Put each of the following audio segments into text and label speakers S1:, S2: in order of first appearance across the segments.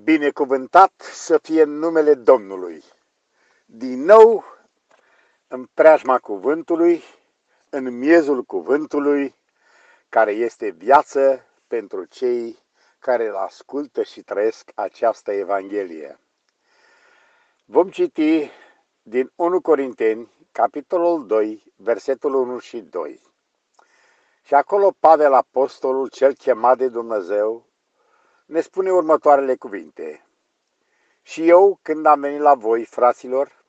S1: Binecuvântat să fie numele Domnului. Din nou, în preajma cuvântului, în miezul cuvântului, care este viață pentru cei care îl ascultă și trăiesc această Evanghelie. Vom citi din 1 Corinteni, capitolul 2, versetul 1 și 2. Și acolo Pavel, apostolul cel chemat de Dumnezeu, ne spune următoarele cuvinte. Și eu, când am venit la voi, fraților,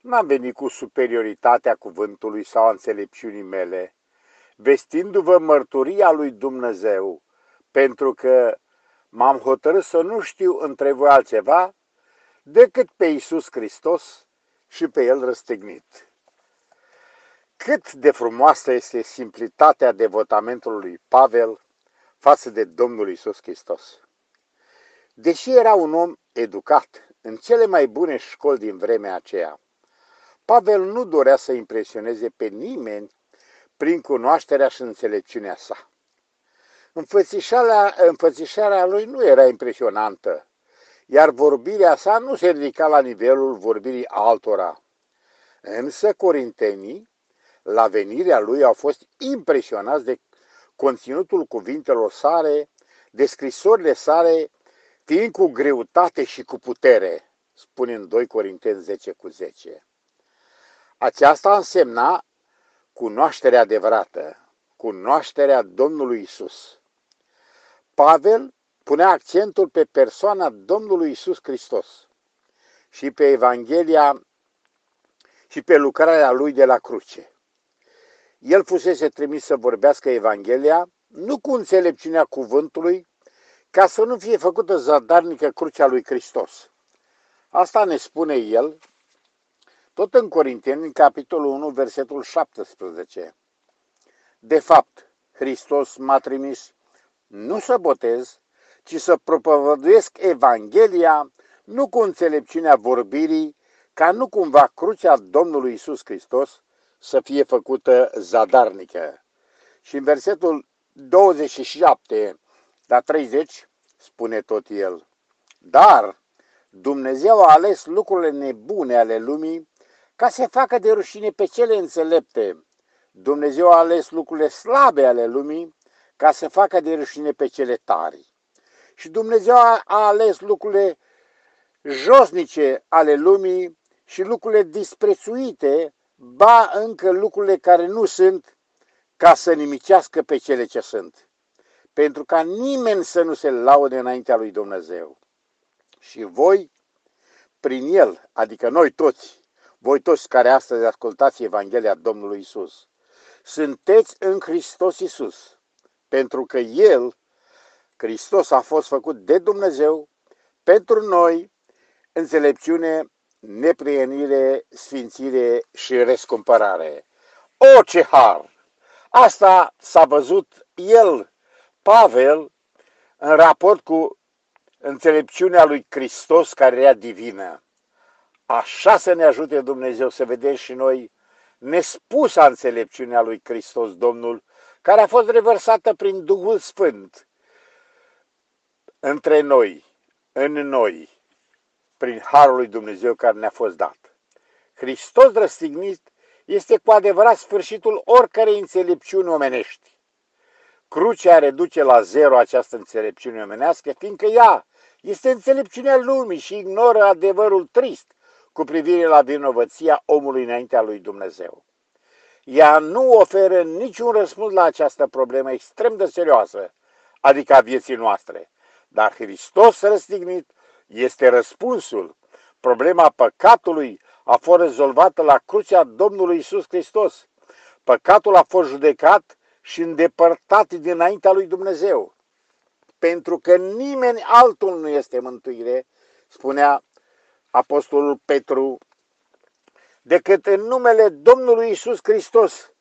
S1: n-am venit cu superioritatea cuvântului sau a înțelepciunii mele, vestindu-vă mărturia lui Dumnezeu, pentru că m-am hotărât să nu știu între voi altceva decât pe Iisus Hristos și pe El răstignit. Cât de frumoasă este simplitatea devotamentului lui Pavel față de Domnul Iisus Hristos. Deși era un om educat în cele mai bune școli din vremea aceea, Pavel nu dorea să impresioneze pe nimeni prin cunoașterea și înțelepciunea sa. Înfățișarea, înfățișarea lui nu era impresionantă, iar vorbirea sa nu se ridica la nivelul vorbirii altora. Însă corintenii, la venirea lui, au fost impresionați de conținutul cuvintelor sale, de scrisorile sale fiind cu greutate și cu putere, spune în 2 Corinteni 10 cu 10. Aceasta însemna cunoașterea adevărată, cunoașterea Domnului Isus. Pavel punea accentul pe persoana Domnului Isus Hristos și pe Evanghelia și pe lucrarea lui de la cruce. El fusese trimis să vorbească Evanghelia nu cu înțelepciunea cuvântului, ca să nu fie făcută zadarnică crucea lui Hristos. Asta ne spune el, tot în Corinteni, în capitolul 1, versetul 17. De fapt, Hristos m-a trimis nu să botez, ci să propovăduiesc Evanghelia, nu cu înțelepciunea vorbirii, ca nu cumva crucea Domnului Isus Hristos să fie făcută zadarnică. Și în versetul 27 la 30 spune tot el. Dar Dumnezeu a ales lucrurile nebune ale lumii ca să facă de rușine pe cele înțelepte. Dumnezeu a ales lucrurile slabe ale lumii ca să facă de rușine pe cele tari. Și Dumnezeu a ales lucrurile josnice ale lumii și lucrurile disprețuite, ba încă lucrurile care nu sunt, ca să nimicească pe cele ce sunt pentru ca nimeni să nu se laude înaintea lui Dumnezeu. Și voi, prin El, adică noi toți, voi toți care astăzi ascultați Evanghelia Domnului Isus, sunteți în Hristos Isus, pentru că El, Hristos, a fost făcut de Dumnezeu pentru noi înțelepciune, neprienire, sfințire și rescumpărare. O, ce har! Asta s-a văzut El Pavel, în raport cu înțelepciunea lui Hristos care era divină, așa să ne ajute Dumnezeu să vedem și noi nespusa înțelepciunea lui Hristos Domnul, care a fost revărsată prin Duhul Sfânt între noi, în noi, prin Harul lui Dumnezeu care ne-a fost dat. Hristos răstignit este cu adevărat sfârșitul oricărei înțelepciuni omenești. Crucea reduce la zero această înțelepciune omenească, fiindcă ea este înțelepciunea lumii și ignoră adevărul trist cu privire la vinovăția omului înaintea lui Dumnezeu. Ea nu oferă niciun răspuns la această problemă extrem de serioasă, adică a vieții noastre. Dar Hristos răstignit este răspunsul. Problema păcatului a fost rezolvată la crucea Domnului Isus Hristos. Păcatul a fost judecat și îndepărtat dinaintea lui Dumnezeu. Pentru că nimeni altul nu este mântuire, spunea Apostolul Petru, decât în numele Domnului Isus Hristos.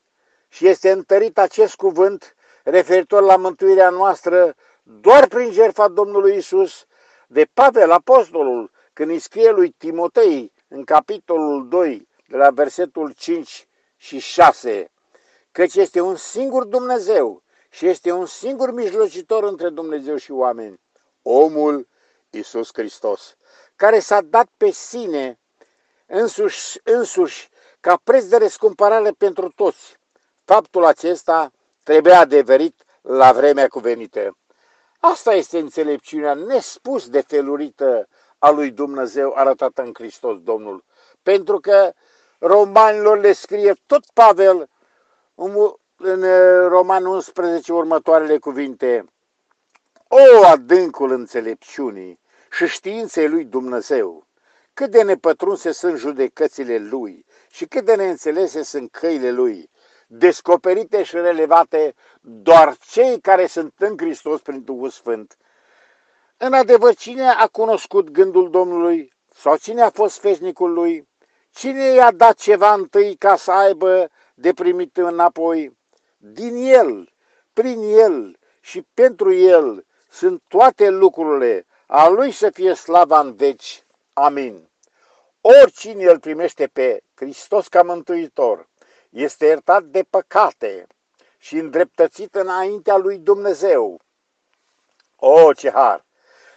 S1: Și este întărit acest cuvânt referitor la mântuirea noastră doar prin jertfa Domnului Isus, de Pavel, apostolul, când îi scrie lui Timotei în capitolul 2, de la versetul 5 și 6, căci este un singur Dumnezeu și este un singur mijlocitor între Dumnezeu și oameni, omul Isus Hristos, care s-a dat pe sine însuși, însuși ca preț de răscumpărare pentru toți. Faptul acesta trebuie adeverit la vremea cuvenită. Asta este înțelepciunea nespus de felurită a lui Dumnezeu arătată în Hristos Domnul. Pentru că romanilor le scrie tot Pavel în Roman 11 următoarele cuvinte. O adâncul înțelepciunii și științei lui Dumnezeu, cât de nepătrunse sunt judecățile lui și cât de neînțelese sunt căile lui, descoperite și relevate doar cei care sunt în Hristos prin Duhul Sfânt. În adevăr, cine a cunoscut gândul Domnului sau cine a fost feșnicul lui? Cine i-a dat ceva întâi ca să aibă de primit înapoi? Din el, prin el și pentru el sunt toate lucrurile, a lui să fie slava în veci. Amin. Oricine îl primește pe Hristos ca mântuitor, este iertat de păcate și îndreptățit înaintea lui Dumnezeu. O, ce har!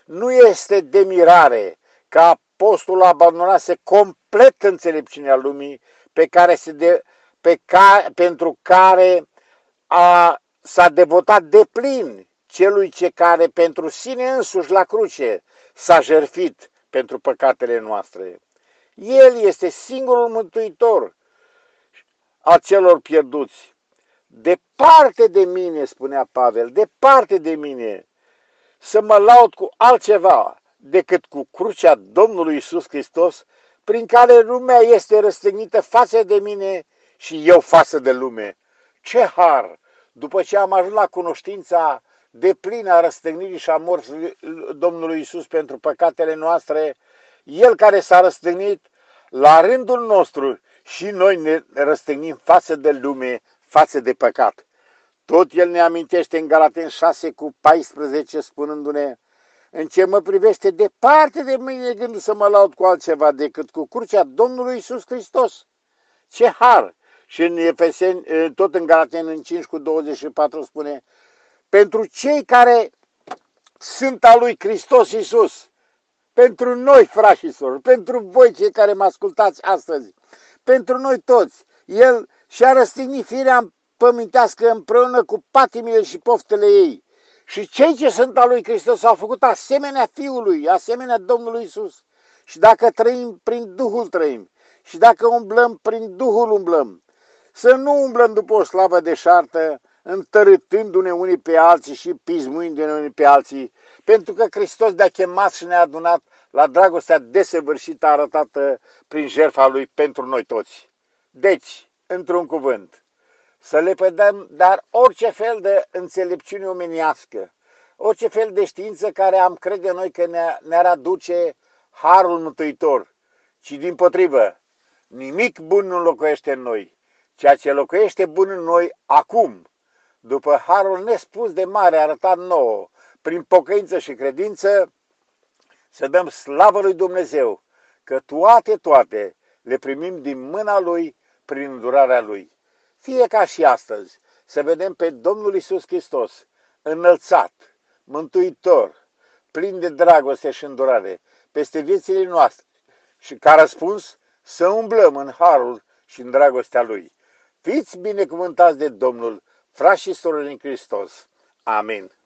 S1: Nu este de mirare că apostolul abandonase complet înțelepciunea lumii pe care se de, pe ca, pentru care a, s-a devotat de plin celui ce care pentru sine însuși la cruce s-a jerfit pentru păcatele noastre. El este singurul mântuitor a celor pierduți. Departe de mine, spunea Pavel, departe de mine să mă laud cu altceva decât cu crucea Domnului Isus Hristos, prin care lumea este răstignită față de mine și eu față de lume. Ce har! După ce am ajuns la cunoștința de plină a răstăgnirii și a morții Domnului Isus pentru păcatele noastre, El care s-a răstăgnit la rândul nostru și noi ne răstăgnim față de lume, față de păcat. Tot El ne amintește în Galaten 6 cu 14 spunându-ne în ce mă privește departe de mine gândul să mă laud cu altceva decât cu crucea Domnului Isus Hristos. Ce har! Și în Efeseni, tot în Galaten în 5 cu 24 spune pentru cei care sunt a lui Hristos Iisus, pentru noi, frați și sorori, pentru voi cei care mă ascultați astăzi, pentru noi toți, El și-a răstignit firea pămintească împreună cu patimile și poftele ei. Și cei ce sunt a lui Hristos au făcut asemenea Fiului, asemenea Domnului Isus. Și dacă trăim prin Duhul trăim, și dacă umblăm prin Duhul umblăm, să nu umblăm după o slavă deșartă, întărâtându-ne unii pe alții și pismuindu-ne unii pe alții, pentru că Hristos de-a chemat și ne-a adunat la dragostea desăvârșită arătată prin jertfa Lui pentru noi toți. Deci, într-un cuvânt, să le pădăm, dar orice fel de înțelepciune omenească, orice fel de știință care am crede noi că ne-ar aduce harul mântuitor, ci din potrivă, nimic bun nu locuiește în noi. Ceea ce locuiește bun în noi acum, după harul nespus de mare arătat nouă, prin pocăință și credință, să dăm slavă lui Dumnezeu, că toate, toate le primim din mâna Lui prin îndurarea Lui. Fie ca și astăzi, să vedem pe Domnul Isus Hristos înălțat, mântuitor, plin de dragoste și îndurare peste viețile noastre și ca răspuns să umblăm în harul și în dragostea Lui. Fiți binecuvântați de Domnul, frați și sorori în Hristos. Amin.